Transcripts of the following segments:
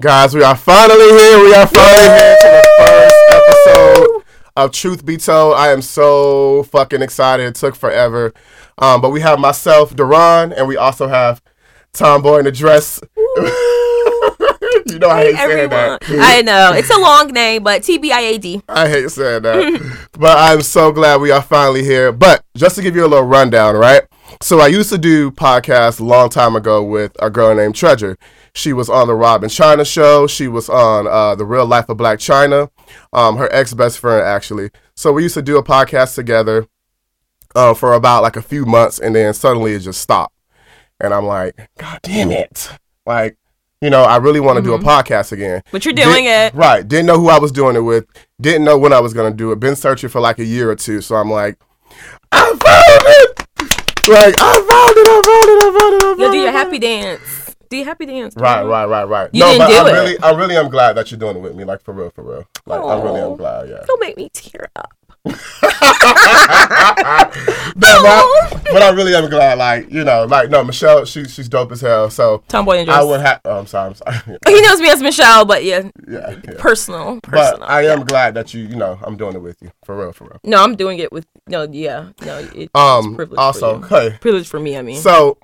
Guys, we are finally here. We are finally here to the first episode of Truth Be Told. I am so fucking excited. It took forever. Um, but we have myself, Duran, and we also have Tomboy in the dress. know I hate saying that. I know. It's a long name, but TBIAD. I hate saying that. but I'm so glad we are finally here. But just to give you a little rundown, right? So I used to do podcasts a long time ago with a girl named Treasure. She was on the Rob Chyna show. She was on uh, the Real Life of Blac Chyna. Um, her ex best friend actually. So we used to do a podcast together uh, for about like a few months, and then suddenly it just stopped. And I'm like, God damn it! Like, you know, I really want to mm-hmm. do a podcast again. But you're doing Did, it right. Didn't know who I was doing it with. Didn't know when I was gonna do it. Been searching for like a year or two. So I'm like, I found it. Like I found it. I found it. I found it. I found You'll do your happy dance. Do you happy dance? Right, right, right, right. You no, didn't but do I it. really, I really am glad that you're doing it with me. Like for real, for real. Like I really am glad. Yeah. Don't make me tear up. but, I, but I really am glad. Like you know, like no, Michelle, she she's dope as hell. So tomboy and. I would have. Oh, I'm sorry. I'm sorry. he knows me as Michelle, but yeah, yeah, yeah. personal, personal. But I am yeah. glad that you, you know, I'm doing it with you for real, for real. No, I'm doing it with no, yeah, no. It, um, also, hey, privilege for me. I mean, so,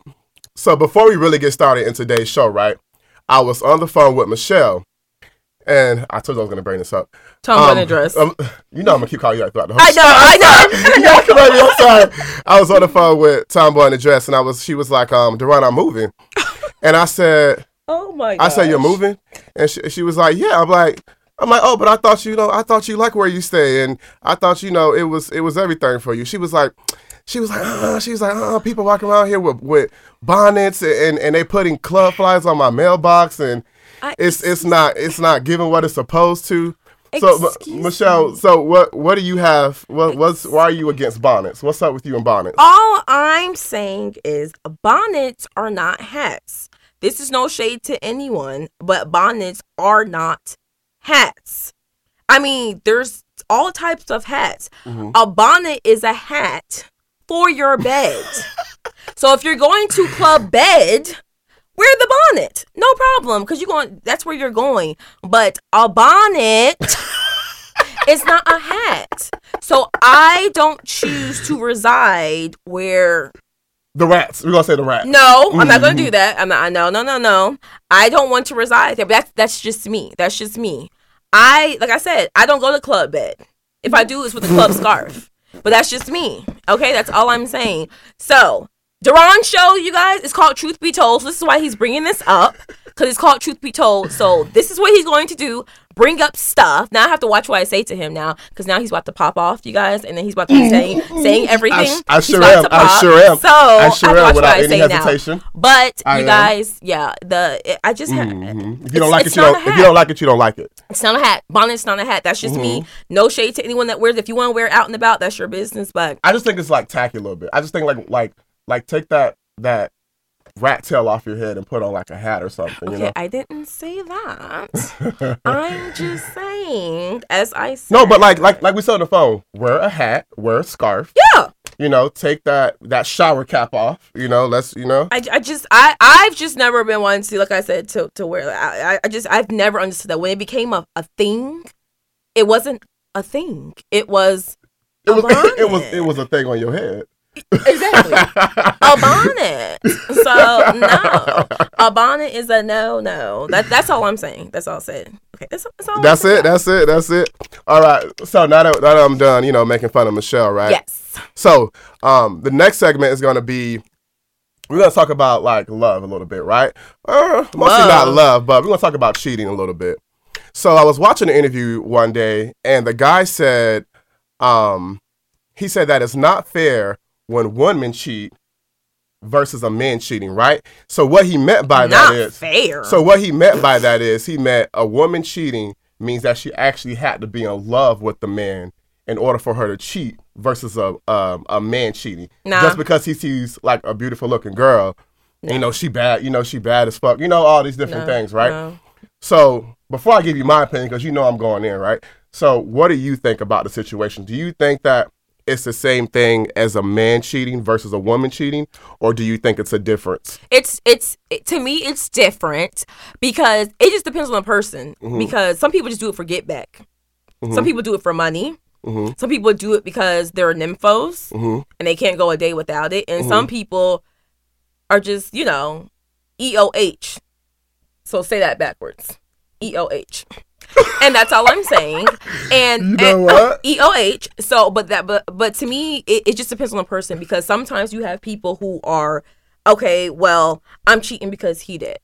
so before we really get started in today's show, right? I was on the phone with Michelle, and I told you I was going to bring this up. Tom um, address. Um, you know I'm gonna keep calling you that throughout the whole. I know, I know. I know. I'm sorry. I was on the phone with Tomboy in the dress, and I was. She was like, "Um, Duran, I'm moving," and I said, "Oh my." Gosh. I said, "You're moving," and she, she was like, "Yeah." I'm like. I'm like, oh, but I thought you know, I thought you like where you stay, and I thought you know, it was it was everything for you. She was like, she was like, uh, she was like, uh, people walking around here with, with bonnets and, and they putting club flies on my mailbox and I, it's it's not it's not giving what it's supposed to. So Michelle, so what what do you have? What what's why are you against bonnets? What's up with you and bonnets? All I'm saying is bonnets are not hats. This is no shade to anyone, but bonnets are not hats. I mean, there's all types of hats. Mm-hmm. A bonnet is a hat for your bed. so if you're going to club bed, wear the bonnet. No problem, because you're going. That's where you're going. But a bonnet. is not a hat. So I don't choose to reside where the rats. We're gonna say the rats. No. I'm not gonna do mm-hmm. that. I'm not. No, no, no, no. I don't want to reside there. But that's that's just me. That's just me. I like I said. I don't go to club bed. If I do, it's with a club scarf. But that's just me. Okay, that's all I'm saying. So, Duran show, you guys, it's called Truth Be Told. So this is why he's bringing this up because it's called Truth Be Told. So this is what he's going to do bring up stuff. Now I have to watch what I say to him now because now he's about to pop off, you guys, and then he's about to be saying saying everything. I, I sure am. I sure am. So I sure I am without any hesitation. Now. But I you guys, yeah, the I just mm-hmm. if you don't like it, you don't. If you don't like it, you don't like it. It's not a hat. Bonnet's not a hat. That's just mm-hmm. me. No shade to anyone that wears. If you want to wear it out and about, that's your business. But I just think it's like tacky a little bit. I just think like like like take that that rat tail off your head and put on like a hat or something. Okay, you know? I didn't say that. I'm just saying, as I said. No, but like like like we said on the phone, wear a hat, wear a scarf. Yeah. You know, take that that shower cap off. You know, let's you know. I, I just I I've just never been one to like I said to to wear. I I just I've never understood that when it became a, a thing, it wasn't a thing. It was. It was, it was it was a thing on your head. Exactly. a bonnet. So no, a bonnet is a no no. That that's all I'm saying. That's all I said. Okay, that's, that's all. That's it. That's it. That's it. All right. So now that, now that I'm done, you know, making fun of Michelle, right? Yes. So um, the next segment is going to be we're gonna talk about like love a little bit, right? Uh, mostly love. not love, but we're gonna talk about cheating a little bit. So I was watching an interview one day, and the guy said, um, he said that it's not fair when women cheat versus a man cheating, right? So what he meant by Not that is fair. So what he meant by that is he meant a woman cheating means that she actually had to be in love with the man in order for her to cheat versus a um, a man cheating. Nah. Just because he sees like a beautiful looking girl, no. you know she bad, you know she bad as fuck, you know all these different no, things, right? So before I give you my opinion, because you know I'm going in, right? So what do you think about the situation? Do you think that it's the same thing as a man cheating versus a woman cheating, or do you think it's a difference? It's it's it, to me it's different because it just depends on the person. Mm-hmm. Because some people just do it for get back. Some people do it for money. Mm-hmm. Some people do it because they're nymphos Mhm. and they can't go a day without it. And Mm-hmm. some people are just, you know, EOH. So say that backwards. EOH. And that's all I'm saying. And, You know and- what? EOH. So, but that, but, but to me, it, it just depends on the person because sometimes you have people who are, okay, well, I'm cheating because he did.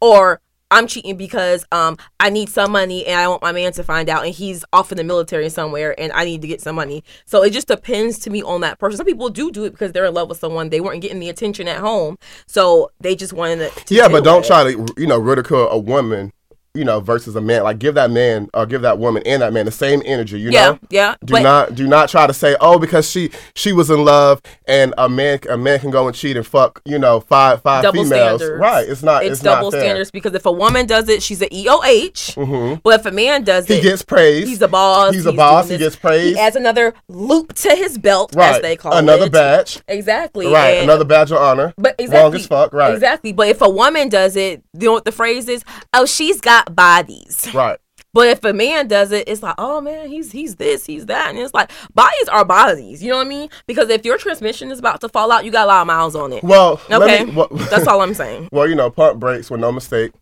Or I'm cheating because um I need some money and I want my man to find out and he's off in the military somewhere and I need to get some money. So it just depends to me on that person. Some people do do it because they're in love with someone. They weren't getting the attention at home, so they just wanted to. Yeah, but don't away. try to you know ridicule a woman, you know, versus a man. Like give that man or give that woman and that man the same energy. You Yeah, know. yeah. Do but not do not try to say oh because she she was in love and a man a man can go and cheat and fuck you know five five double females standards. right it's not It's, it's, double not standards because if a woman does it, she's an EOH. Mhm. But if a man does he it, he gets praised he's a boss. he's a boss he gets praised He adds another loop to his belt, right as they call another it. Another badge Exactly. right And- another badge of honor But exactly, wrong as fuck right Exactly. But if a woman does it, you know what the phrase is? Oh, she's got bodies. right But if a man does it, it's like, oh man, he's he's this, he's that, and it's like bodies are bodies. You know what I mean? Because if your transmission is about to fall out, you got a lot of miles on it. well okay, me- well- that's all I'm saying. well you know pump brakes were no mistake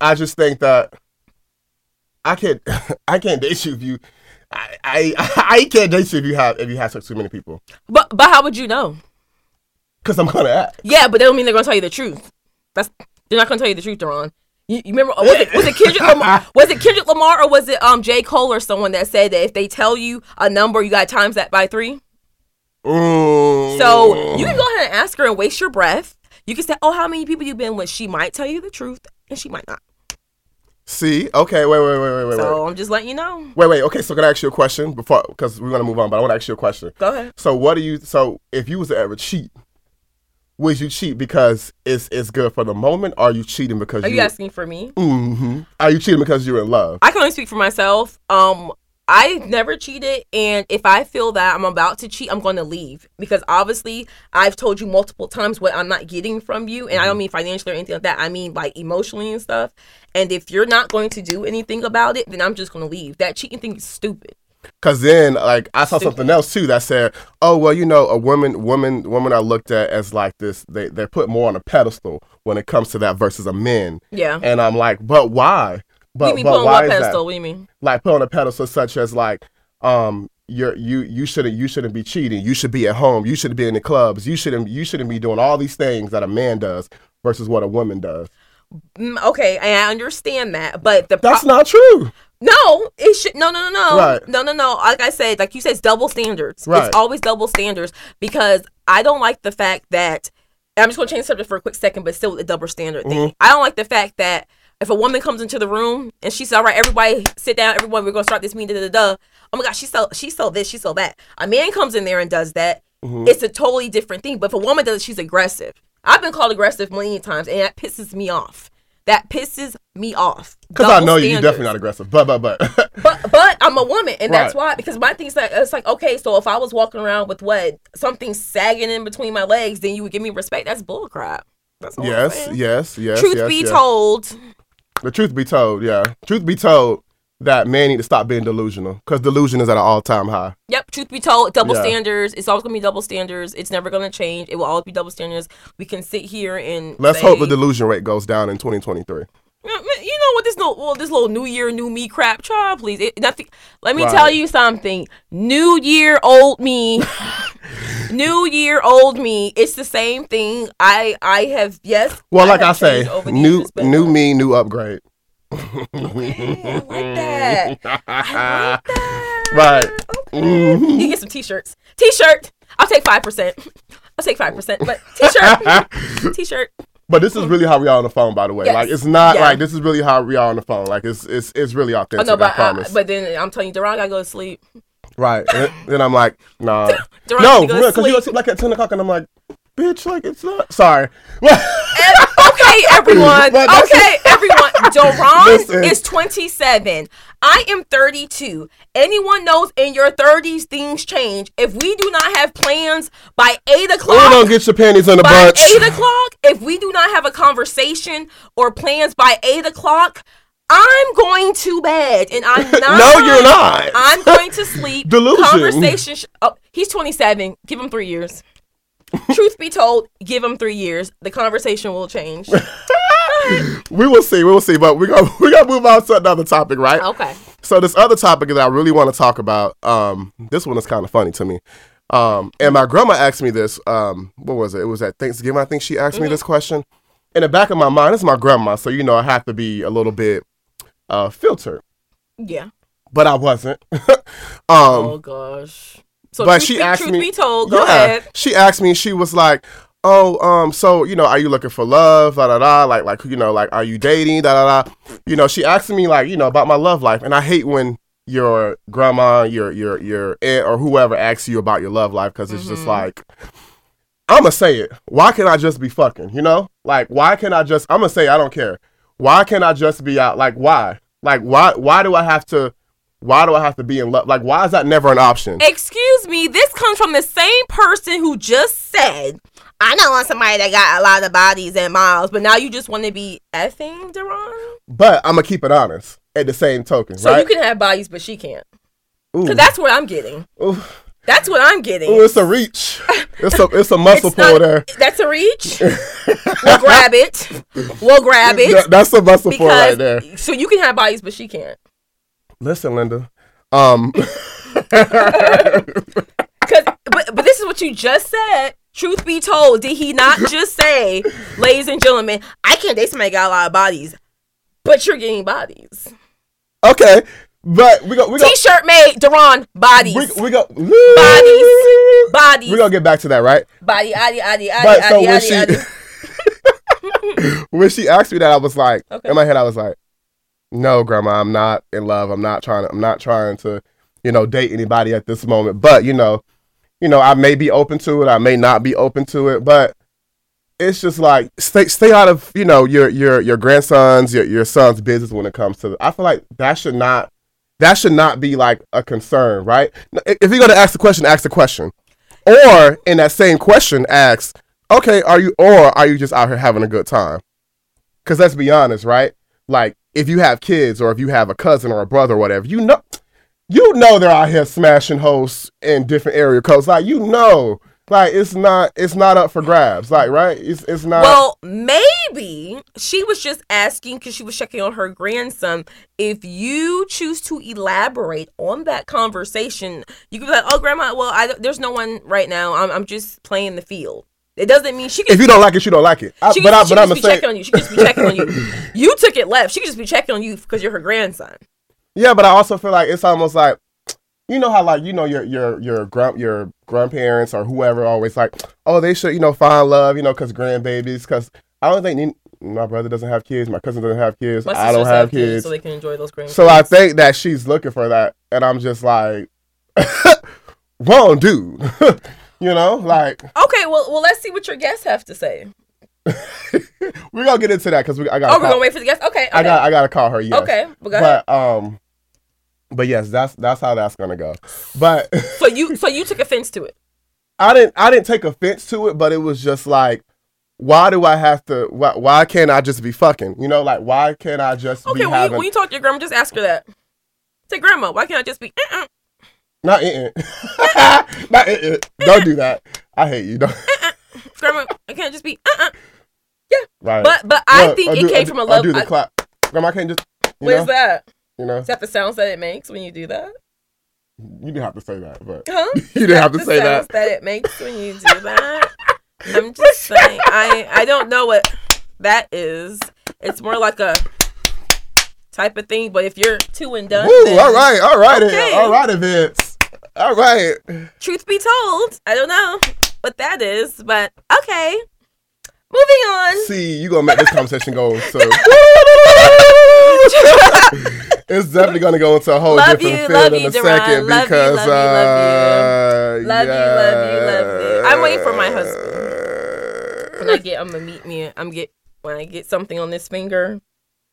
I just think that I can't I can't date you if you I, I I can't date you if you have if you have sex with too many people But but how would you know? because I'm gonna act Yeah, but that don't mean they're gonna tell you the truth. That's they're not gonna tell you the truth, Deron. You, you remember was it was it Kendrick Lamar was it Kendrick Lamar or was it um J Cole or someone that said that if they tell you a number, you got times that by three. So you can go ahead and ask her and waste your breath. You can say, "Oh, how many people you been with?" She might tell you the truth, and she might not. See, okay, wait, wait, wait, wait, wait, So wait, I'm just letting you know. wait, wait. Okay, so can I ask you a question before? Because we're gonna move on, but I want to ask you a question. Go ahead. So, what do you? So, if you was to ever cheat, would you cheat because it's it's good for the moment, or are you cheating because you Are you asking for me? hmm Are you cheating because you're in love? I can only speak for myself. Um, I never cheated, and if I feel that I'm about to cheat, I'm going to leave because obviously I've told you multiple times what I'm not getting from you, and I don't mean financially or anything like that. I mean like emotionally and stuff. And if you're not going to do anything about it, then I'm just going to leave. That cheating thing is stupid. Because then, like, I saw something else too that said, "Oh, well, you know, a woman, woman, woman, are looked at as like this. They they're put more on a pedestal when it comes to that versus a men." Yeah. And I'm like, but why? But you mean but put on why what is that? pedestal? What do you mean? like put on a pedestal such as like um you're you you shouldn't you shouldn't be cheating you should be at home you shouldn't be in the clubs you shouldn't you shouldn't be doing all these things that a man does versus what a woman does Mm, okay, I understand that, but the pro- that's not true No, it should no no no no Right. no no no. Like I said, like you said, it's double standards. Right. It's always double standards because I don't like the fact that I'm just gonna change the subject for a quick second, but still a double standard thing. Mm-hmm. I don't like the fact that if a woman comes into the room and she said, "All right, everybody sit down, everyone, we're gonna start this meeting." Da, da, da. Oh my gosh, she so she so this, she so that. A man comes in there and does that. Mm-hmm. It's a totally different thing. But if a woman does it, she's aggressive. I've been called aggressive many times, and that pisses me off. That pisses me off. because I know you you're definitely not aggressive but but but But but I'm a woman, and that's why. Because my thing's like it's like okay, so if I was walking around with what something sagging in between my legs, then you would give me respect. That's bullcrap. That's yes yes yes Truth yes, be yes. told, the truth be told yeah truth be told that man need to stop being delusional because delusion is at an all-time high yep. Truth be told, double Yeah. standards. It's always gonna be double standards. It's never gonna change. It will always be double standards. We can sit here and let's say, hope the delusion rate goes down in 2023 You know what this little well, this little New Year, new me crap, child. Please, it, nothing. Let me Right. tell you something. New Year, old me. new Year, old me. It's the same thing. I I have yes. well like I say changed over the new new me new upgrade Yeah, I like that. I like that. Right. Okay. You can get some t-shirts. T-shirt. I'll take five percent. I'll take five percent. But t-shirt. t-shirt. But this is really how we are on the phone, by the way. Yes. Like it's not Yeah. like this is really how we are on the phone. Like it's it's it's really Oh authentic. no, I but uh, promise. but then I'm telling you, Deron gotta go to sleep. right. And then I'm like, nah. Deron no, need to go to because you sleep like at ten o'clock, and I'm like, bitch, like it's not. Sorry. okay, everyone. Okay, everyone. Doron is 27. I am 32. Anyone knows in your 30s things change. If we do not have plans by 8 o'clock, Oh, don't get your panties in a by bunch. 8 o'clock, if we do not have a conversation or plans by 8 o'clock, I'm going to bed and I'm not. No, you're not. I'm going to sleep. Delusion. Conversation. Sh- oh, he's 27. Give him three years. Truth be told, give him three years. The conversation will change. we will see. We will see. But we got we got to move on to another topic, right? Okay. So this other topic that I really want to talk about, um, this one is kind of funny to me. Um, and my grandma asked me this. Um, what was it? It was at Thanksgiving. I think she asked me this question. In the back of my mind, it's my grandma, so you know I have to be a little bit uh, filtered, Yeah. but I wasn't. um, Oh gosh. So but truth she be, asked truth me. be told, go yeah, ahead. She asked me. She was like, "Oh, um, so you know, are you looking for love? Da da da. Like, like you know, like, are you dating? Da da da. You know, she asked me like, you know, about my love life, and I hate when your grandma, your your your aunt, or whoever asks you about your love life because it's just Mhm. like. I'm gonna say it. Why can't I just be fucking? You know, like why can't I just? I'm gonna say I don't care. Why can't I just be out? Like why? Like why? Why do I have to? Why do I have to be in love? Like why is that never an option? Excuse me, this comes from the same person who just said, I don't want somebody that got a lot of bodies and miles, but now you just want to be effing Deron? But I'm gonna keep it honest. At the same token, So right? you can have bodies, but she can't. Because that's what I'm getting. Ooh. That's what I'm getting. Ooh, it's a reach. It's a it's a muscle It's pull not- there. That's a reach. we'll grab it. We'll grab it. That- that's a muscle pull right there. so you can have bodies, but she can't. Listen, Linda. Um, Cause, but but this is what you just said. Truth be told, did he not just say, ladies and gentlemen, I can't date somebody got a lot of bodies, but you're getting bodies. okay, but we go we go T-shirt made, Deron, bodies, we, we go Bodies. bodies, We gonna get back to that, right? body, so addy, when she addy. when she asked me that, I was like, Okay. in my head, I was like, no, grandma, I'm not in love. I'm not trying to. I'm not trying to, you know, date anybody at this moment. But you know, you know, I may be open to it. I may not be open to it. But it's just like stay stay out of you know your your your grandson's your your son's business when it comes to. I feel like that should not that should not be like a concern, right? If you're gonna ask the question, ask the question, or in that same question, ask, okay, are you or are you just out here having a good time? Because let's be honest, right? Like if you have kids or if you have a cousin or a brother or whatever, you know, you know they're out here smashing hosts in different area codes. Like you know, like it's not it's not up for grabs. Like right, it's it's not. Well, maybe she was just asking because she was checking on her grandson. If you choose to elaborate on that conversation, you could be like, "Oh, grandma, well, I, there's no one right now. I'm, I'm just playing the field." It doesn't mean she can. if you don't like it, you don't like it. I, she but could, I, she but I'm just be say, checking on you. She could just be checking on you. You took it left. She could just be checking on you because you're her grandson. Yeah, but I also feel like it's almost like you know how like you know your your your grand your grandparents or whoever always like oh they should you know find love you know because grandbabies because I don't think my brother doesn't have kids my cousin doesn't have kids My I don't have kids so they can enjoy those grandkids. so I think that she's looking for that and I'm just like wrong dude you know like okay, well, well, let's see what your guests have to say. we're gonna get into that because we I got Oh, we're gonna wait for the guests. Okay, okay, I got I gotta call her yes okay. Well, go ahead. but um but yes that's that's how that's gonna go but. So you, so you took offense to it. I didn't I didn't take offense to it, but it was just like, why do I have to? Why, why can't I just be fucking? You know, like why can't I just Okay, be when you, having when you talk to your grandma, just ask her that. Say, grandma, why can't I just be? Uh-uh. Not in not Don't do that. I hate you. Don't, Grandma, I can't just be. Uh-uh. right. But but I Look, think or it came or from a love. do the I- clap. Grandma I can't just. You Where's know, that? You know, Is that the sounds that it makes when you do that? you didn't have to say that, but Huh? you didn't have to the say sounds that. that it makes when you do that. I'm just saying. I I don't know what that is. It's more like a type of thing. But if you're two and done, then- all right, all right, Okay. all right, Vince. All right. Truth be told, I don't know what that is, but okay. Moving on. See, you gonna make this conversation go so. it's definitely gonna go into a whole Love different you, field in you, a Deron. second Love you, because love you, uh, Love you, love you, love you. I'm waiting for my husband. when I get, I'm gonna meet me. I'm get when I get something on this finger.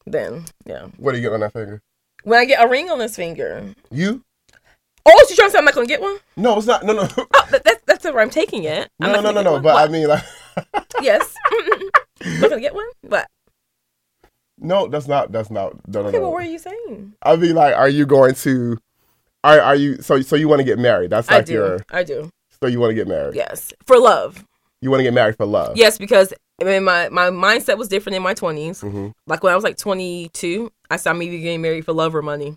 Then yeah, What do you get on that finger? When I get a ring on this finger. You? Oh, so you trying to say I'm not gonna get one? No, it's not. No, no, Oh, that, that's that's where I'm taking it. I'm no, no, no, no. one. But What? I mean, like, yes. not gonna get one. But no, that's not. That's not. No, no, okay, no. but what are you saying? I mean, like, are you going to? Are are you? So so you want to get married? That's I like do. your. I do. So you want to get married? Yes, for love. You want to get married for love? Yes, because I mean, my my mindset was different in my 20s. hmm Like when I was like 22, I saw me getting married for love or money.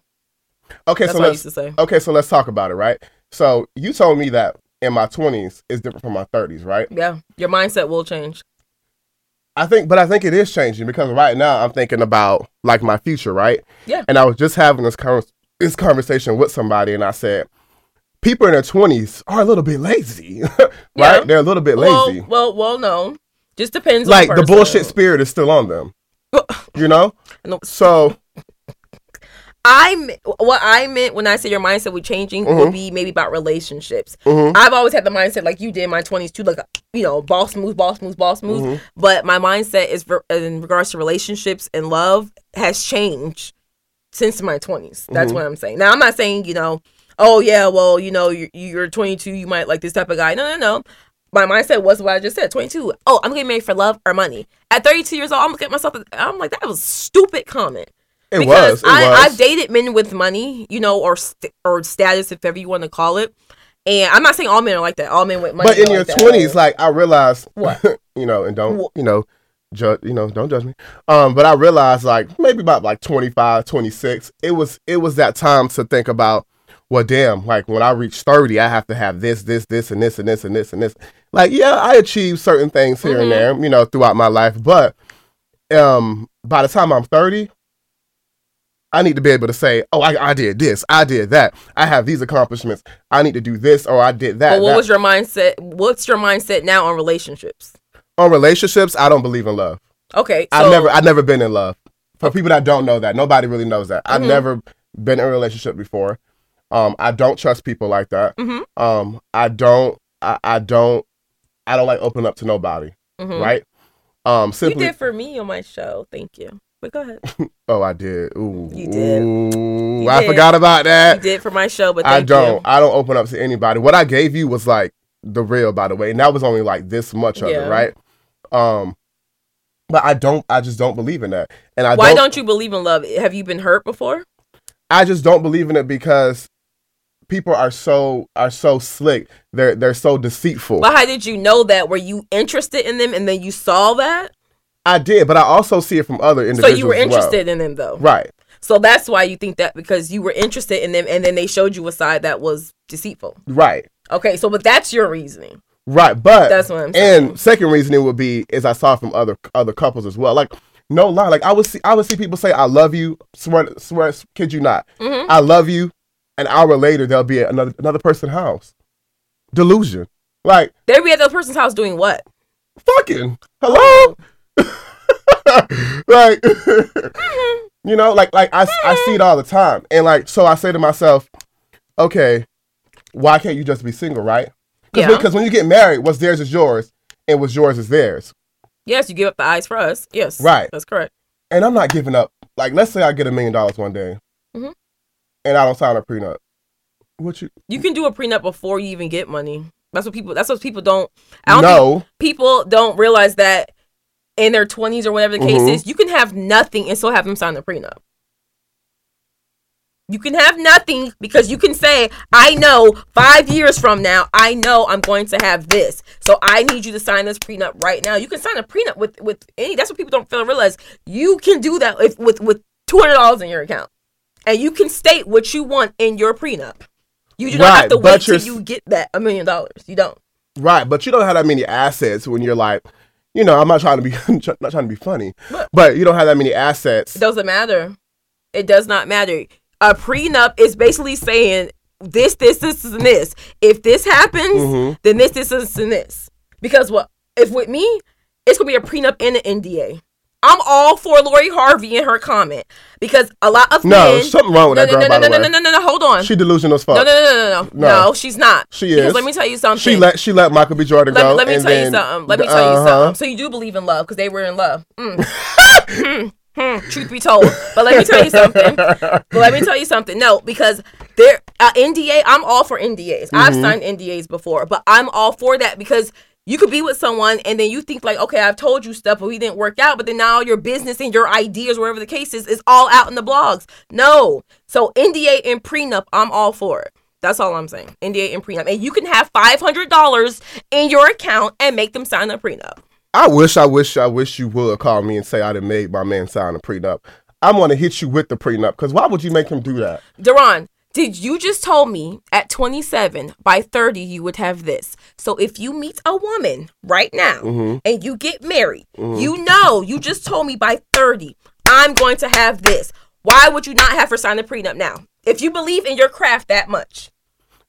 Okay, That's so let's used to say. okay, so let's talk about it, right? So you told me that in my twenties is different from my thirties, right? Yeah, your mindset will change. I think, but I think it is changing because right now I'm thinking about like my future, right? Yeah. And I was just having this con- this conversation with somebody, and I said, people in their twenties are a little bit lazy, right? Yeah. They're a little bit lazy. well, well, no. Just depends. like on the person. bullshit spirit is still on them, you know. No, So I what I meant when I say your mindset would changing Mhm. would be maybe about relationships. mhm, I've always had the mindset like you did in my twenties too, like you know, boss moves, boss moves, boss moves. mhm. But my mindset is ver- in regards to relationships and love has changed since my 20s. That's Mhm. what I'm saying. Now I'm not saying you know, oh yeah, well you know you're, you're 22, you might like this type of guy. No, no, no. My mindset was what I just said. 22. Oh, I'm getting married for love or money. At 32 years old, I'm looking at myself. I'm like, that was a stupid comment. It because was. It I, was. I've dated men with money, you know, or st- or status, if ever you want to call it. And I'm not saying all men are like that. All men with money. but in your twenties, like I realized, What? you know, and don't, Wha- you know, judge, you know, don't judge me. Um, but I realized, like maybe about like 25, 26, it was it was that time to think about, well, damn, like when I reach thirty, I have to have this, this, this, and this, and this, and this, and this. Like, yeah, I achieved certain things here Mhm. and there, you know, throughout my life, but um, by the time I'm thirty. I need to be able to say, "Oh, I, I did this, I did that, I have these accomplishments. I need to do this, or I did that." But what that." was your mindset? What's your mindset now on relationships? on relationships, I don't believe in love. Okay, so I've never I've never been in love. For people that don't know that, nobody really knows that. I've Mhm. never been in a relationship before. Um, I don't trust people like that. Mhm. Um, I don't I, I don't I don't like open up to nobody. Mhm. Right? Um You did for me on my show. Thank you. But go ahead. Oh I did. Ooh. You did. Ooh, You I did. forgot about You that. did for my show, but I don't. you. I don't open up to anybody. What I gave you was like the real, by the way, and that was only like this much of Yeah. it, right? Um, but I don't. I just don't believe in that, and I Why don't, don't you believe in love? Have you been hurt before? I just don't believe in it because people are so are so slick. They're they're so deceitful. But how did you know that? Were you interested in them and then you saw that? I did, but I also see it from other individuals. So you were as well. interested in them though. right? So that's why you think that because you were interested in them and then they showed you a side that was deceitful. Right. Okay, so but that's your reasoning. Right. But That's what I'm saying. and second reasoning would be is I saw from other other couples as well. Like no lie, like I would see I would see people say I love you. Swear, swear, kid you not. Mhm. I love you. An hour later, there'll be another another person's house. Delusion. Like they'll be at the person's house doing what? fucking hello. like Mm-hmm. you know, like like I I see it all the time, and like so I say to myself, okay, why can't you just be single, right? Because Yeah. because when you get married, what's theirs is yours, and what's yours is theirs. Yes, you give up the eyes for us. Yes. Right. That's correct. And I'm not giving up. Like, let's say I get a million dollars one day, Mhm. and I don't sign a prenup. What you? You can do a prenup before you even get money. That's what people that's what people don't I don't No, people don't realize that in their 20s or whatever the case Mhm. is, you can have nothing and still have them sign a prenup. You can have nothing because you can say, I know five years from now, I know I'm going to have this. So I need you to sign this prenup right now. You can sign a prenup with, with any, that's what people don't feel realize. You can do that if, with, with $200 in your account. And you can state what you want in your prenup. You do not Right, have to wait till you get that a million dollars. You don't. right? But you don't have that many assets when you're like, you know, I'm not trying to be not trying to be funny, But- but you don't have that many assets. It doesn't matter. It does not matter. A prenup is basically saying this, this, this, and this. If this happens, Mhm. then this, this, this, and this. Because what if with me, it's gonna be a prenup and an NDA. I'm all for Lori Harvey and her comment because a lot of No, men. something wrong with no, that no, girl. no, no, no, way, no, no, no, no. Hold on. she delusional as fuck. no, no, no, no, no, no, No. no. She's not. She Because is. let me tell you something. She let she let Michael B. Jordan Let, go. let me tell you something. Let me tell you Uh-huh. something. So you do believe in love because they were in love. Mm. Hmm, truth be told, but let me tell you something. But let me tell you something. No, because there uh, NDA. I'm all for NDAs. I've signed NDAs before, but I'm all for that because you could be with someone and then you think like, okay, I've told you stuff, but we didn't work out. But then now your business and your ideas, wherever the case is, is all out in the blogs. No, so NDA and prenup, I'm all for it. That's all I'm saying. NDA and prenup, and you can have five hundred dollars in your account and make them sign a prenup. I wish, I wish, I wish you would call me and say I done made my man sign a prenup. I'm gonna hit you with the prenup because why would you make him do that? Duran, did you just told me at 27 by 30 you would have this? So if you meet a woman right now Mm-hmm. and you get married, you know you just told me by 30 I'm going to have this. Why would you not have her sign a prenup now? If you believe in your craft that much.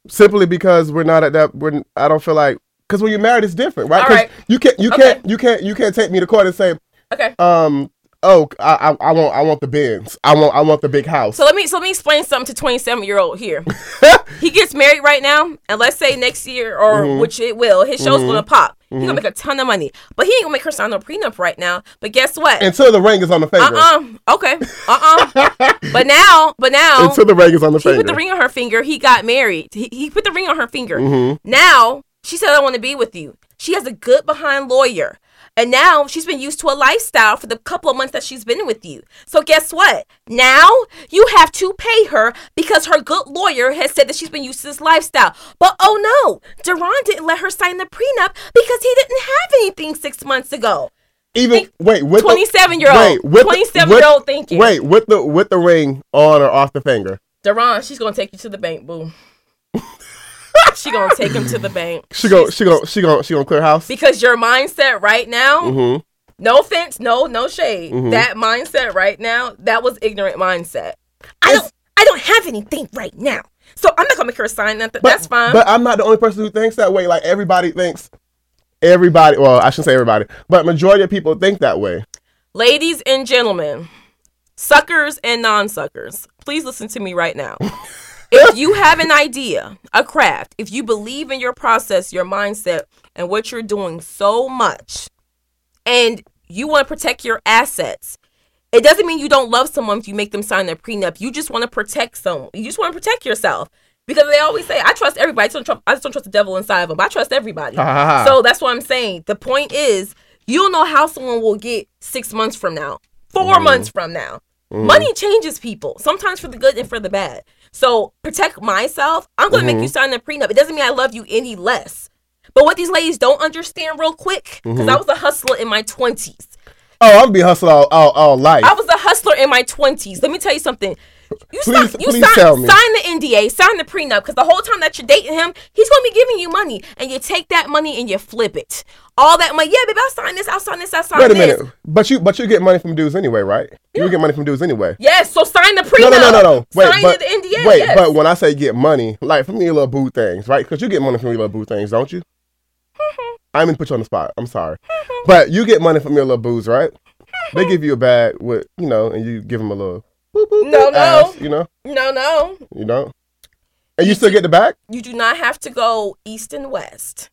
Simply because we're not at that. We're. I don't feel like because when you're married, it's different, right? All right. You can't. You Okay. can't. You can't. You can't take me to court and say, Okay. um, oh, I, I, I want, I want the Benz. I want, I want the big house. So let me so let me explain something to 27 year old here. he gets married right now, and let's say next year or Mm-hmm. which it will, his show's gonna pop. He's gonna make a ton of money, but he ain't gonna make her sign no prenup right now. But guess what? Until the ring is on the finger. Uh uh Okay. Uh uh but now, but now Until the ring is on the he finger. put the ring on her finger. He got married. He, he put the ring on her finger. Mm-hmm. Now she said, "I want to be with you." She has a good behind lawyer, and now she's been used to a lifestyle for the couple of months that she's been with you. So guess what? Now you have to pay her because her good lawyer has said that she's been used to this lifestyle. But oh no, Duran didn't let her sign the prenup because he didn't have anything six months ago. Even wait, with the- 27-year-old. wait, with the- 27-year-old with- thinking. Wait, with the with the ring on or off the finger. Duran, she's gonna take you to the bank, boo. she gonna take him to the bank. She go, she go, she go, she gonna clear house. because your mindset right now, Mm-hmm. no offense, no, no shade. That mindset right now, that was ignorant mindset. I don't I don't have anything right now. So I'm not gonna make her sign nothing. But, That's fine. But I'm not the only person who thinks that way. Like everybody thinks. Everybody, well, I shouldn't say everybody, but majority of people think that way. Ladies and gentlemen, suckers and non suckers, please listen to me right now. if you have an idea, a craft, if you believe in your process, your mindset, and what you're doing so much, and you want to protect your assets, it doesn't mean you don't love someone if you make them sign a prenup. You just want to protect someone. You just want to protect yourself. Because they always say, I trust everybody. I just don't trust, just don't trust the devil inside of them. I trust everybody. So that's what I'm saying. The point is, you don't know how someone will get six months from now, 4 Mm-hmm. months from now. Money changes people, sometimes for the good and for the bad. So protect myself. I'm going to Mm-hmm. make you sign a prenup. It doesn't mean I love you any less. But what these ladies don't understand real quick, because Mm-hmm. I was a hustler in my 20s. Oh, I'm gonna be hustling all, all, all life. I was a hustler in my 20s. Let me tell you something. You, Please- sign, you please sign, tell me. sign the NDA, sign the prenup, because the whole time that you're dating him, he's going to be giving you money. And you take that money and you flip it. All that money, yeah, baby, I'll sign this, I'll sign this, I'll sign this. Wait a this. minute, but you but you get money from dudes anyway, right? You get money from dudes anyway. Yes, so sign the prenup. no, no, no, no. Wait, sign but the NDA. wait, yes. but when I say get money, like from your little boo things, right? Because you get money from your little boo things, don't you? Mm-hmm. I didn't put you on the spot. I'm sorry, mm-hmm. but you get money from your little boos, right? They mm-hmm. give you a bag with, you know, and you give them a little. Boop, boop, No, no. ass, you know, no, no. you know, and you still get the back. You do not have to go east and west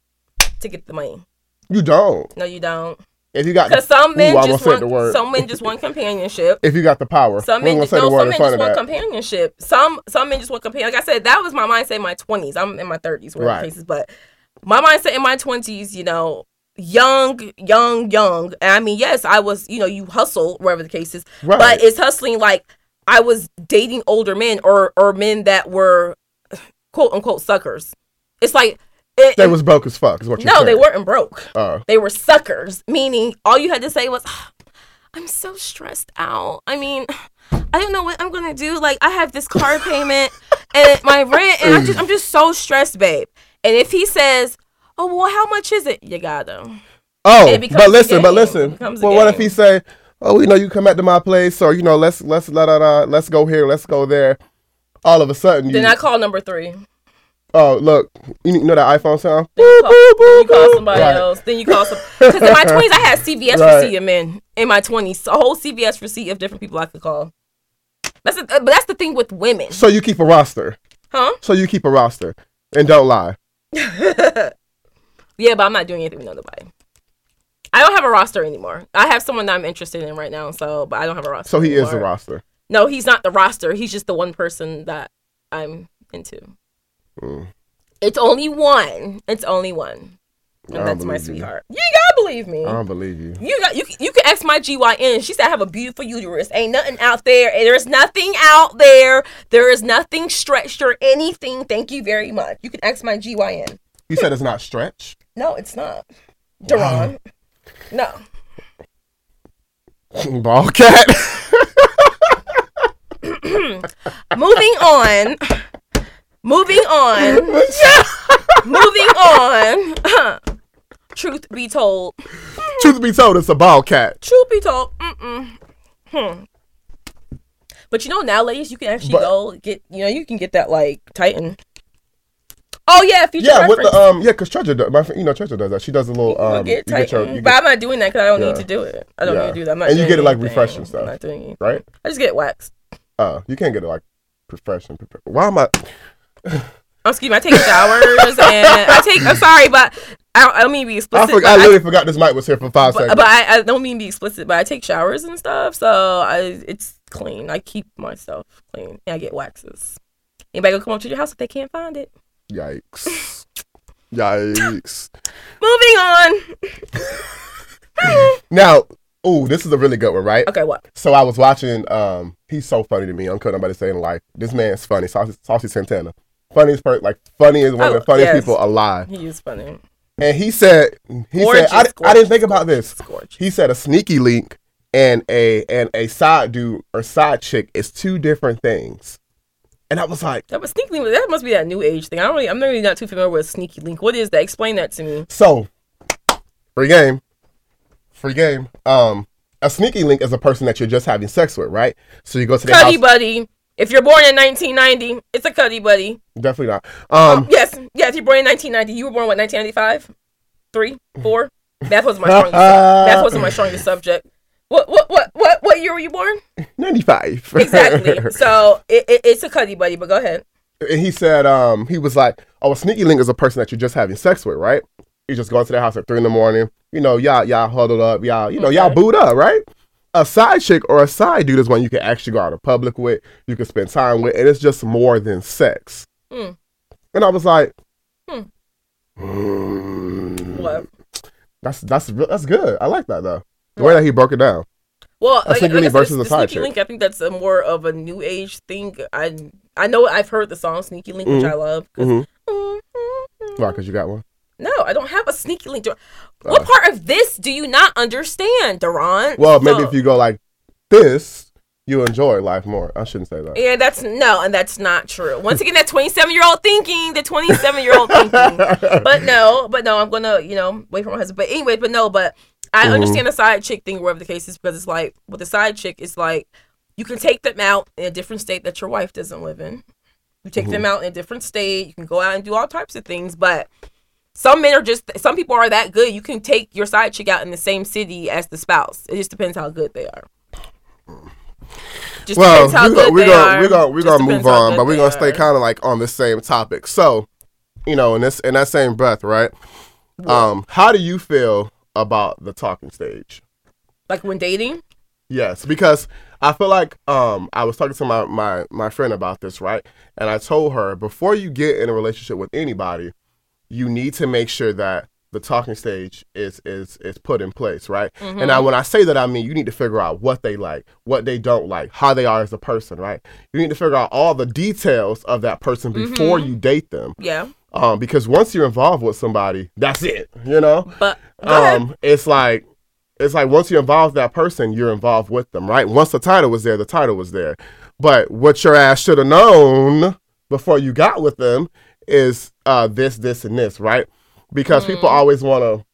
to get the money. You don't. No, you don't. If you got, Because the, some men Ooh, just want the word. some men just want companionship. if you got the power, Some men, just, no, some men just want companionship. Some some men just want companionship. Like I said, that was my mindset in my twenties. I'm in my thirties, whatever Right. cases, but my mindset in my twenties, you know, young, young, young. And I mean, yes, I was, you know, you hustle wherever the case is, Right. but it's hustling like I was dating older men or or men that were quote unquote suckers. It's like it, They was broke as fuck. Is what you no, they weren't broke. Uh, They were suckers, meaning all you had to say was, "Ah, I'm so stressed out. I mean, I don't know what I'm gonna do. Like, I have this car payment and my rent, and I'm just, I'm just so stressed, babe. And if he says, Oh, well, how much is it? You got him. Oh, becomes but listen, but listen. Well, what if he say, "Oh, you know, you come back to my place, or you know, let's let's da da, let's go here, let's go there." All of a sudden, you Then I call number three. oh look, you know that iPhone sound? Then you call, then you call somebody Right. else. Then you call some. Because in my 20s, I had CVS Right. receipt of men. In my 20s, a whole CVS receipt of different people I could call. That's the, but that's the thing with women, So you keep a roster. huh? So you keep a roster, and don't lie. Yeah, but I'm not doing anything with nobody. I don't have a roster anymore. I have someone that I'm interested in right now, so but I don't have a roster. So he is the roster. No, he's not the roster. He's just the one person that I'm into. Mm. It's only one. It's only one. And that's my believe you. sweetheart. You gotta believe me. I don't believe you. You got you. You can ask my GYN. She said I have a beautiful uterus. Ain't nothing out there. There's nothing out there. There is nothing stretched or anything. Thank you very much. You can ask my GYN. You said it's not stretch. No, it's not. Duran. No. Ball cat. Moving on. Moving on. Moving on. Truth be told. Truth be told, it's a ball cat. Truth be told. Mm-mm. Hmm. But you know now, ladies, you can actually But- go get. You know, you can get that like Titan. Oh yeah, feature Yeah, with reference. the um, yeah, cause Treasure, does, my you know, Treasure does that. She does a little um, get you get your, you but get, I'm not doing that because I don't Yeah. need to do it. I don't Yeah. need to do that. I'm not And you get it, like, anything. refreshing stuff. I'm not doing anything. right. I just get waxed. Uh, you can't get it like profession. Why am I? Oh, excuse me. I take showers and I take. I'm sorry, but I don't, I don't mean to be I, explicit. forgot, I I literally forgot this mic was here for five but, seconds. but I, I don't mean to be explicit, but I take showers and stuff, so I it's clean. I keep myself clean. And I get waxes. Anybody gonna come up to your house if they can't find it? Yikes! Yikes! Moving on. now, oh, this is a really good one, right? Okay, what? So I was watching. Um, he's so funny to me. I'm couldn't nobody say in life. This man's funny. Saucy, Saucy Santana, funniest person, like funniest one of Oh, the funniest yes. people alive. He is funny. And he said, he Gorgeous, said, I, I didn't think about this. Gorgeous. He said a sneaky link and a and a side dude or side chick is two different things. And I was like, That was sneaky. link. That must be that new age thing. I don't really. I'm really not too familiar with sneaky link. What is that? Explain that to me. so free game, free game. Um, a sneaky link is a person that you're just having sex with, right? So you go to the Cuddy house. buddy. If you're born in 1990, it's a cuddy buddy. Definitely not. Um, yes, yes. You're born in 1990. You were born what? 1995, three, four. Math wasn't my strongest. math wasn't my strongest subject. What, what, what, what, what year were you born? 95. Exactly. so it, it, it's a cuddy buddy. But go ahead. and he said, um, he was like, oh, a sneaky link is a person that you're just having sex with, right? You just go into their house at three in the morning. You know, y'all, y'all huddled up, y'all, you know, y'all booed up, right? A side chick or a side dude is one you can actually go out in public with, you can spend time with, and it's just more than sex. Hmm. And I was like, Hmm. "Hmm, What? That's that's that's good. I like that though. The way that he broke it down. Well, A sneaky link I versus the side sneaky chick. link. I think that's a more of a new age thing. I I know I've heard the song "Sneaky Link," which Mhm. I love. 'cause- Mm-hmm. Why? Because you got one. No, I don't have a sneaky link. What Uh. part of this do you not understand, Duran? Well, maybe So- if you go like this, you enjoy life more. I shouldn't say that. Yeah, that's no, and that's not true. Once again, that twenty-seven-year-old thinking, the twenty-seven-year-old thinking. But no, but no, I'm gonna, you know, wait for my husband. But anyway, but no, but I understand the side chick thing, wherever the case is, because it's like with the side chick, it's like you can take them out in a different state that your wife doesn't live in. You take them out in a different state. You can go out and do all types of things, but some men are just some people are that good. You can take your side chick out in the same city as the spouse. It just depends how good they are. Just well, we're gonna we're gonna we're gonna we're gonna move on, but we're gonna stay kind of like on the same topic. So, you know, in this in that same breath, right? Um, how do you feel about the talking stage? like when dating. Yes, because I feel like um I was talking to my my my friend about this, right? And I told her before you get in a relationship with anybody, you need to make sure that the talking stage is is is put in place, right? And now when I say that, I mean you need to figure out what they like, what they don't like, how they are as a person, right? You need to figure out all the details of that person before you date them, Yeah, um, because once you're involved with somebody, that's it, you know but um, it's like it's like once you involve that person, you're involved with them, right? Once the title was there, the title was there. But what your ass should have known before you got with them is uh, this, this, and this, right? Because people always want to,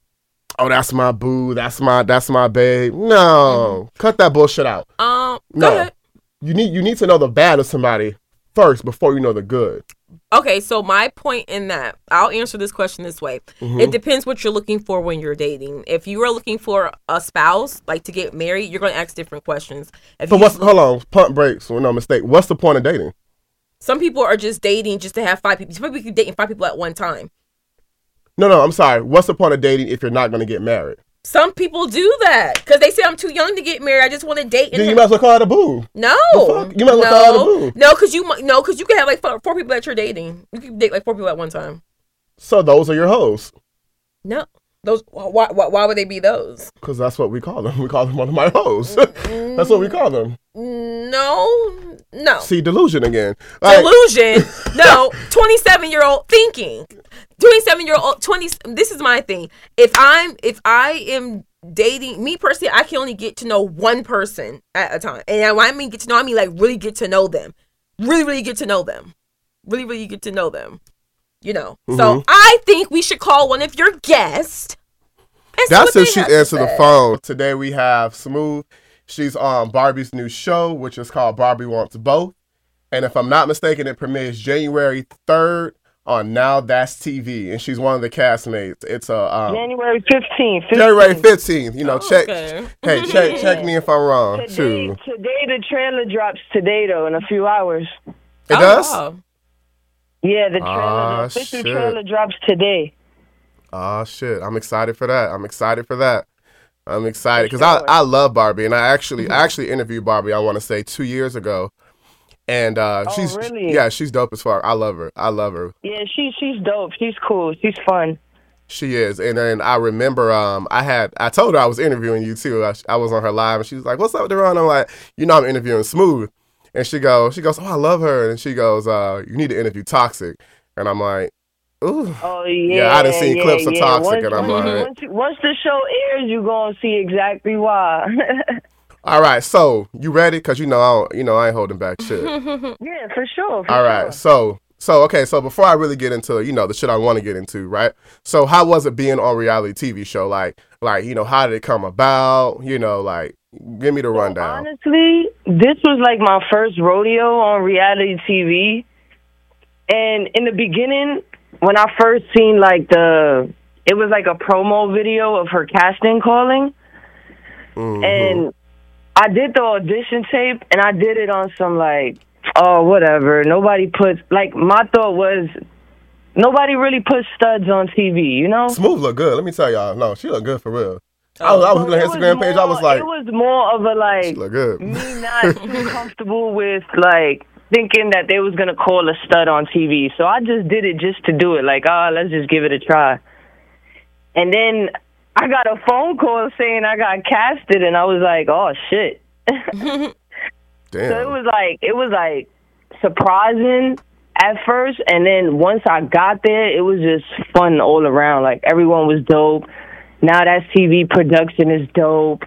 oh, that's my boo, that's my that's my babe. No, cut that bullshit out. um, go No. ahead. You need you need to know the bad of somebody first before you know the good. Okay, so my point in that, I'll answer this question this way. Mm-hmm. It depends what you're looking for when you're dating. If you are looking for a spouse, like to get married, you're going to ask different questions. If So what's hold on, pump breaks, no mistake. What's the point of dating? some people are just dating just to have five people. Some people dating five people at one time. No, no, I'm sorry. What's the point of dating if you're not going to get married? Some people do that because they say I'm too young to get married. I just want to date. Then you might as well call it a boo. no. You might as well call it a boo. no, because you no, because you can have like four, four people that you're dating. You can date like four people at one time. So those are your hoes. No, those why why, why would they be those? Because that's what we call them. We call them one of my hoes. that's what we call them. No, no. See, delusion again. Like, delusion. no, 27 year old thinking. 27 year old 20 this is my thing. If I'm if I am dating me personally, I can only get to know one person at a time. And when I mean get to know, I mean like really get to know them. Really, really get to know them. Really, really get to know them. You know. Mm-hmm. So I think we should call one of your guests. and That's if she answered the phone. Today we have Smoove. She's on Barbie's new show, which is called Barbie Wants Both. And if I'm not mistaken, it premieres January 3rd on Now That's TV. And she's one of the castmates. It's a um, January 15th. 15th. January 15th. You know, check. Okay. Hey, check check me if I'm wrong. Today, Too. today the trailer drops today though in a few hours. It Oh, does? wow. Yeah, the trailer, Ah, the official trailer drops today. Oh shit! I'm excited for that. I'm excited for that. I'm excited because I, I love Barbie and I actually Mm-hmm. I actually interviewed Barbie. I want to say two years ago, and uh, Oh, she's really? yeah she's dope as fuck. I love her. I love her. Yeah, she she's dope. She's cool. She's fun. She is. And then I remember um I had I told her I was interviewing you too. I, I was on her live and she was like, "What's up, Deron?" I'm like, "You know I'm interviewing Smoove." And she goes, she goes, "Oh, I love her." And she goes, uh, "You need to interview Toxic." And I'm like, "Ooh." Oh yeah. Yeah, I done seen yeah, clips of. Toxic, once, and I'm once, like- once, once the show airs, you are gonna see exactly why. All right, so you ready? Cause you know I don't, you know I ain't holding back shit. yeah, for sure. For All right, sure. so so okay, so before I really get into you know the shit I want to get into, right? So how was it being on reality TV show? Like like you know how did it come about? You know like give me the rundown. Honestly, this was like my first rodeo on reality TV. And in the beginning, when I first seen like the, it was like a promo video of her casting calling, Mhm. and I did the audition tape, and I did it on some like, oh whatever. Nobody puts like my thought was, nobody really puts studs on TV, you know. Smoove look good. Let me tell y'all, no, she look good for real. I was, I was looking at her Instagram page. I was like, it was more of a like, she look good. me not too comfortable with like thinking that they was gonna call a stud on TV. So I just did it just to do it. Like, ah, let's just give it a try. And then I got a phone call saying I got casted, and I was like, oh shit. Damn. So it was like it was like surprising at first, and then once I got there, it was just fun all around. Like everyone was dope. Now that TV production is dope.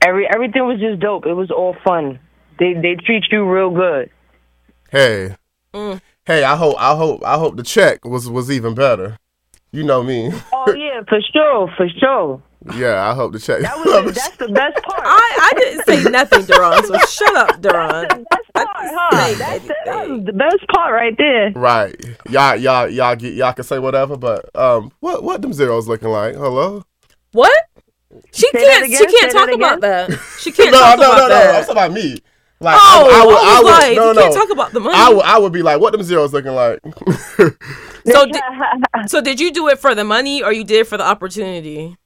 Every everything was just dope. It was all fun. They they treat you real good. hey, Mm. hey, I hope I hope I hope the check was was even better. You know me. Oh yeah, for sure, for sure. yeah, I hope the check. That was that's the best part. I, I didn't say nothing, Duran, so shut up, Duran. That's the best part, huh? That's the, that was the best part right there. Right. Y'all y'all y'all get y'all can say whatever, but um what what them zeros looking like? Hello? What? She Say can't. She can't that talk again? about that. She can't no, talk no, about no, no, that. I'm talking about me. Like oh, I, I would, I I would, like, no, you no, can't talk about the money. I would, I would be like, what them zeros looking like? so, did, so did you do it for the money, or you did it for the opportunity?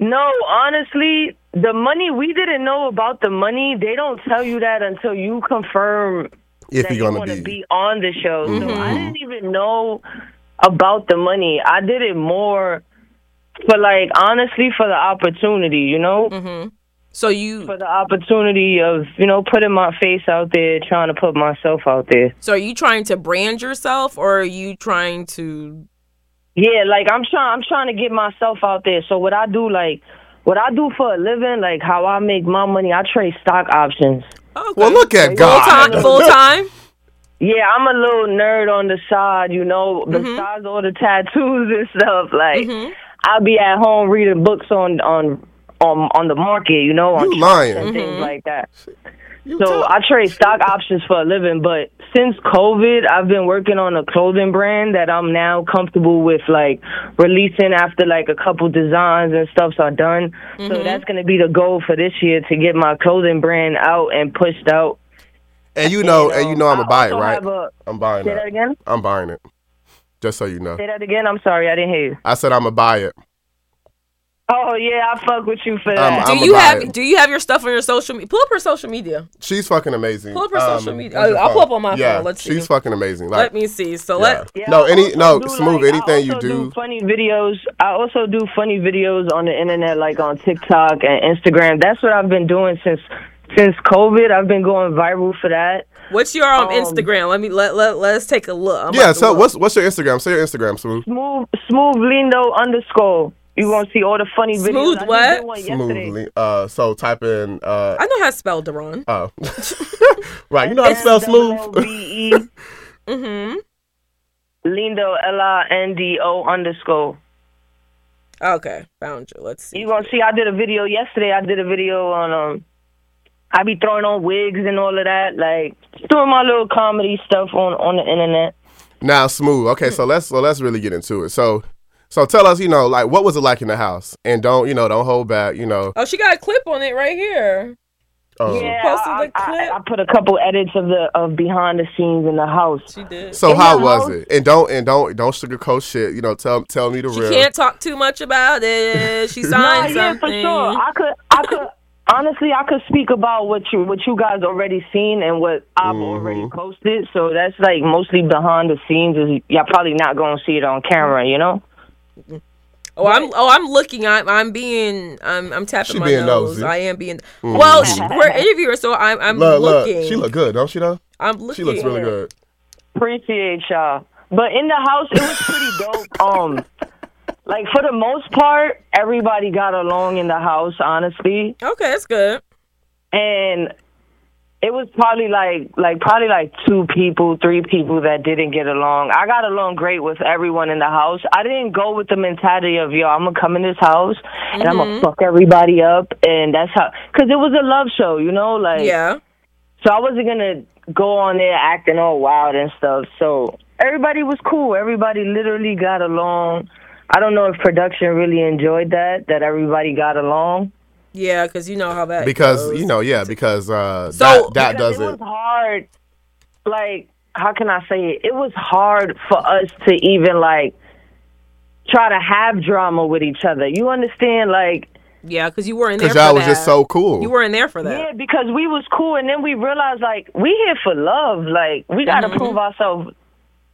No, honestly, the money we didn't know about the money. They don't tell you that until you confirm if that you're gonna want to be. be on the show. So I didn't even know about the money. I did it more for like honestly for the opportunity, you know, Mm-hmm. So you, for the opportunity of you know putting my face out there, trying to put myself out there. so are you trying to brand yourself, or are you trying to? Yeah, like I'm trying. I'm trying to get myself out there. So what I do, like what I do for a living, like how I make my money, I trade stock options. Okay. Well, look at full God. time. Full time. Yeah, I'm a little nerd on the side, you know, besides all the tattoos and stuff. Like, Mhm. I'll be at home reading books on on on on the market, you know, on You lying. and things like that. You So tell- I trade stock options for a living, but since COVID, I've been working on a clothing brand that I'm now comfortable with, like releasing after like a couple designs and stuffs are done. So that's gonna be the goal for this year to get my clothing brand out and pushed out. and you know, and, um, you know, I'm I gonna buy it, right? have a- I'm buying Say that it. again. I'm buying it. Just so you know, Say that again. I'm sorry, I didn't hear you. I said I'm gonna buy it. Oh yeah, I fuck with you for Um, that. Do I'm you have it. Do you have your stuff on your social media? Pull up her social media. She's fucking amazing. Pull up her social media. what's your I'll pull up on my yeah, phone. Let's see. She's fucking amazing. Like, Let me see. So yeah. let Yeah, no, any no do, smoove. like, anything I you also do. funny videos. I also do funny videos on the internet, like on TikTok and Instagram. That's what I've been doing since since COVID. I've been going viral for that. what's your um, Um, Instagram? Let me let let let's take a look. I'm Yeah. So look. what's what's your Instagram? Say your Instagram, smoove. Smoove Smoove Lindo underscore. You gonna see all the funny videos. Smoove I what? one. Smoothly. Uh, so type in. Uh, I know how to spell Deron. oh, right. You know how to spell smoove. S-double-L-V-E, Mm-hmm. Lindo L I N D O underscore. Okay, found you. Let's see. You gonna see? I did a video yesterday. I did a video on um. I be throwing on wigs and all of that, like doing my little comedy stuff on on the internet. Now smoove. Okay, so let's so let's really get into it. So so tell us, you know, like what was it like in the house, and don't you know, don't hold back. You know. Oh, she got a clip on it right here. Um, Yeah, posted I, the I, clip. I put a couple edits of the of behind the scenes in the house. She did. So In how was house- it? And don't and don't don't sugarcoat shit. You know, tell tell me the She real. She can't talk too much about it. She Nah, signed yeah, something. for sure. I could, I could. Honestly, I could speak about what you what you guys already seen and what I've already posted. So that's like mostly behind the scenes. Is y'all probably not gonna see it on camera, you know? Oh, I'm oh I'm looking. I'm I'm being I'm I'm tapping She my being nose. nosy. I am being. Well, she, we're interviewers, so I'm I'm Look, look, looking. she look good, don't she? Though I'm looking. she looks really good. Appreciate y'all. But in the house, it was pretty dope. Um, like for the most part, everybody got along in the house, honestly, Okay, that's good. and it was probably like like probably like two people, three people that didn't get along. I got along great with everyone in the house. I didn't go with the mentality of yo, I'm gonna come in this house and I'm gonna mm-hmm. fuck everybody up, and that's how. Cause it was a love show, you know, like Yeah. so I wasn't gonna go on there acting all wild and stuff. So everybody was cool. Everybody literally got along. I don't know if production really enjoyed that, that everybody got along. Yeah, because you know how that Because goes. you know, yeah, because uh, So- that that Because it doesn't. was hard. Like, how can I say it? It was hard for us to even like try to have drama with each other. You understand? Like, Yeah, because you weren't there Because for y'all was that. just so cool. You weren't there for that. yeah, because we was cool, and then we realized like we here for love. Like, we got to Mm-hmm. prove ourselves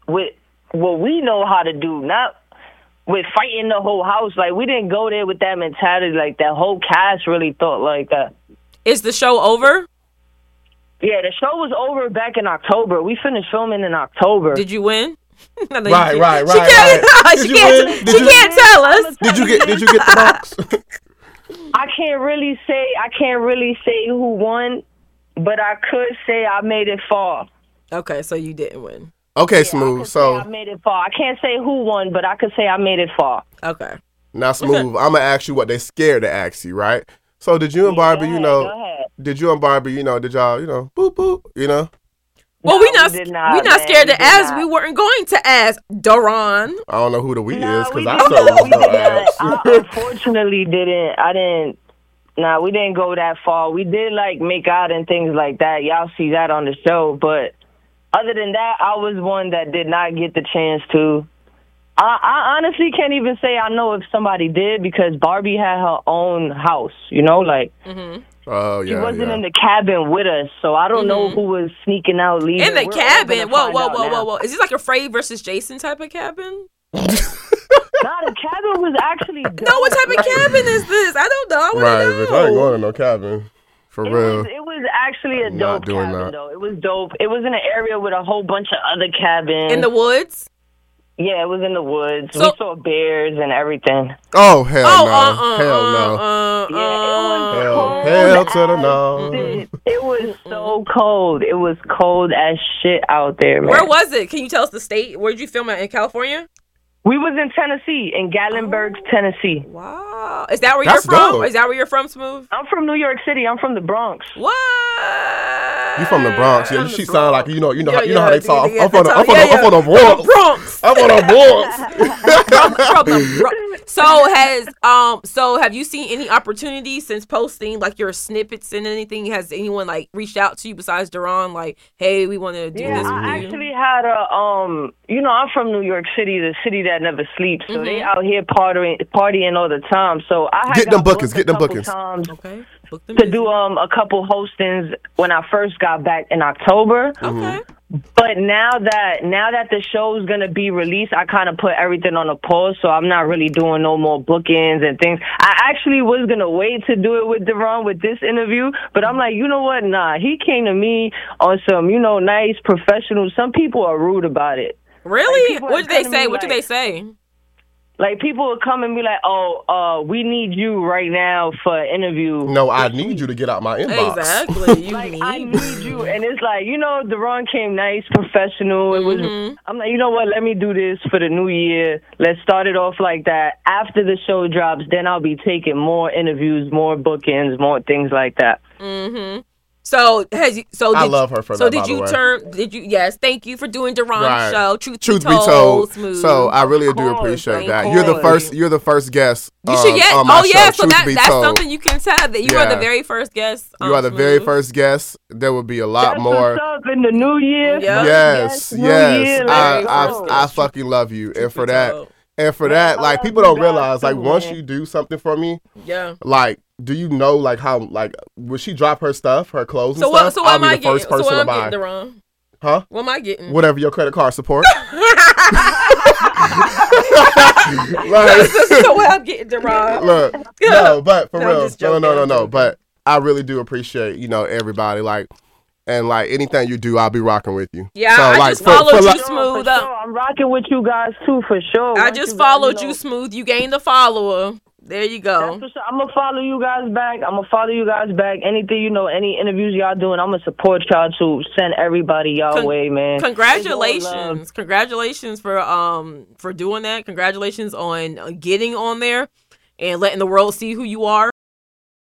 with what we know how to do, not with fighting the whole house. Like, we didn't go there with that mentality. Like, that whole cast really thought like that. Is the show over? Yeah, the show was over back in October. We finished filming in October. Did you win? I know you Right, can't- right, She right, can't. right. She can't. she you- can't tell us. Did you get Did you get the box? I can't really say I can't really say who won, but I could say I made it far. Okay, so you didn't win. Okay, I smoove. could say I So made it far. I can't say who won, but I could say I made it far. Okay. now, smoove. I'm gonna ask you what they scared to ask you, right? So did you and Barbie, Go you know, ahead. did you and Barbie, you know, did y'all, you know, boop boop, you know? Well, No, we not we did we not, not man. scared We to did ask. not. We weren't going to ask Daron. I don't know who the we Nah, is because I did still not. was We no did not. I unfortunately didn't. I didn't. Nah, we didn't go that far. We did like make out and things like that. Y'all see that on the show, but other than that, I was one that did not get the chance to. I, I honestly can't even say I know if somebody did because Barbie had her own house. You know, like mm-hmm. Oh she wasn't yeah. in the cabin with us, so I don't know mm-hmm. who was sneaking out, leaving. In the We're cabin. Whoa, whoa, whoa, whoa, whoa. Is this like a Freddy versus Jason type of cabin? Nah, the cabin was actually. No, what type of cabin is this? I don't know. I wanna Right, know. but I ain't going to no cabin for It real. was, it was actually a Not dope cabin, that. though. It was dope. It was in an area with a whole bunch of other cabins. In the woods? yeah, it was in the woods. So- we saw bears and everything. Oh hell Oh, no, uh, uh, hell uh, no, uh, Yeah, it was uh, hell, cold hell to the as no. shit. It was so cold. It was cold as shit out there, man. Where was it? Can you tell us the state? Where did you film it? In California? We was in Tennessee, in Gatlinburg, oh, Tennessee. Wow. Is that where That's you're from? dope. Is that where you're from, Smoove? I'm from New York City. I'm from the Bronx. What? You from the Bronx? Yeah, From she the sound like you know, you know, Yeah, how, you know how they talk. I'm from the, they I'm from talk- the, I'm from the Bronx. Bronx. I'm from the Bronx. from, from the Bronx. So has um so have you seen any opportunities since posting like your snippets and anything? Has anyone like reached out to you besides Duran? Like, hey, we want to do Yeah, this with I you. actually had a um. You know, I'm from New York City, the city that never sleeps. So they Mhm. out here partying, partying all the time. So I had Get them bookings, get them bookings. Times okay. Book them to in. do um a couple hostings when I first got back in October. Okay. But now that now that the show's gonna be released, I kind of put everything on a pause, so I'm not really doing no more bookings and things. I actually was gonna wait to do it with Deron with this interview, but I'm like, you know what? Nah, he came to me on some, you know, nice professional. Some people are rude about it. Really? people what did they say? What do they say? Like people would come and be like, "Oh, uh, we need you right now for an interview." No, I need you to get out my inbox. Exactly. You Like need. I need you, and it's like you know, Deron came nice, professional. It was. Mhm. I'm like, you know what? Let me do this for the new year. Let's start it off like that. After the show drops, then I'll be taking more interviews, more bookings, more things like that. Mm-hmm. So has you, so I did, love her for so that, did by the you way. turn? Did you? Yes. Thank you for doing Duran's Right. show. Truth, Truth be told, be told, smoove. so I really do course, appreciate that. you. You're the first. You're the first guest. you um, should get. on Oh yeah. show, So Truth that that's told. something you can tell that you are the very first guest. You um, are the very first guest. There will be a lot That's more. what's up in the new year. Yeah. Yes, New yes. year, I, I. I fucking love you, and for that, told. and for that, like people don't realize, like once you do something for me, Yeah. like, do you know, like how, like, would she drop her stuff, her clothes and So stuff? what? So I'll am be I the getting? first So person what to I'm buy. getting, Duran? Huh? What am I getting? Whatever your credit card support. Like, so what I'm getting, Duran? Look, no, but for No, real, just no, no, no, no. But I really do appreciate, you know, everybody, like, and like anything you do, I'll be rocking with you. Yeah, so, I like, just for- followed for, you like- For smoove sure, up. I'm rocking with you guys too, for sure. I Once just you guys, followed know- you, smoove. You gained a follower. There you go. sure. I'm gonna follow you guys back. I'm gonna follow you guys back. Anything you know, any interviews y'all doing, I'm gonna support y'all to send everybody y'all Con- way, man. It's all love. Congratulations. Congratulations for um for doing that. Congratulations on getting on there and letting the world see who you are.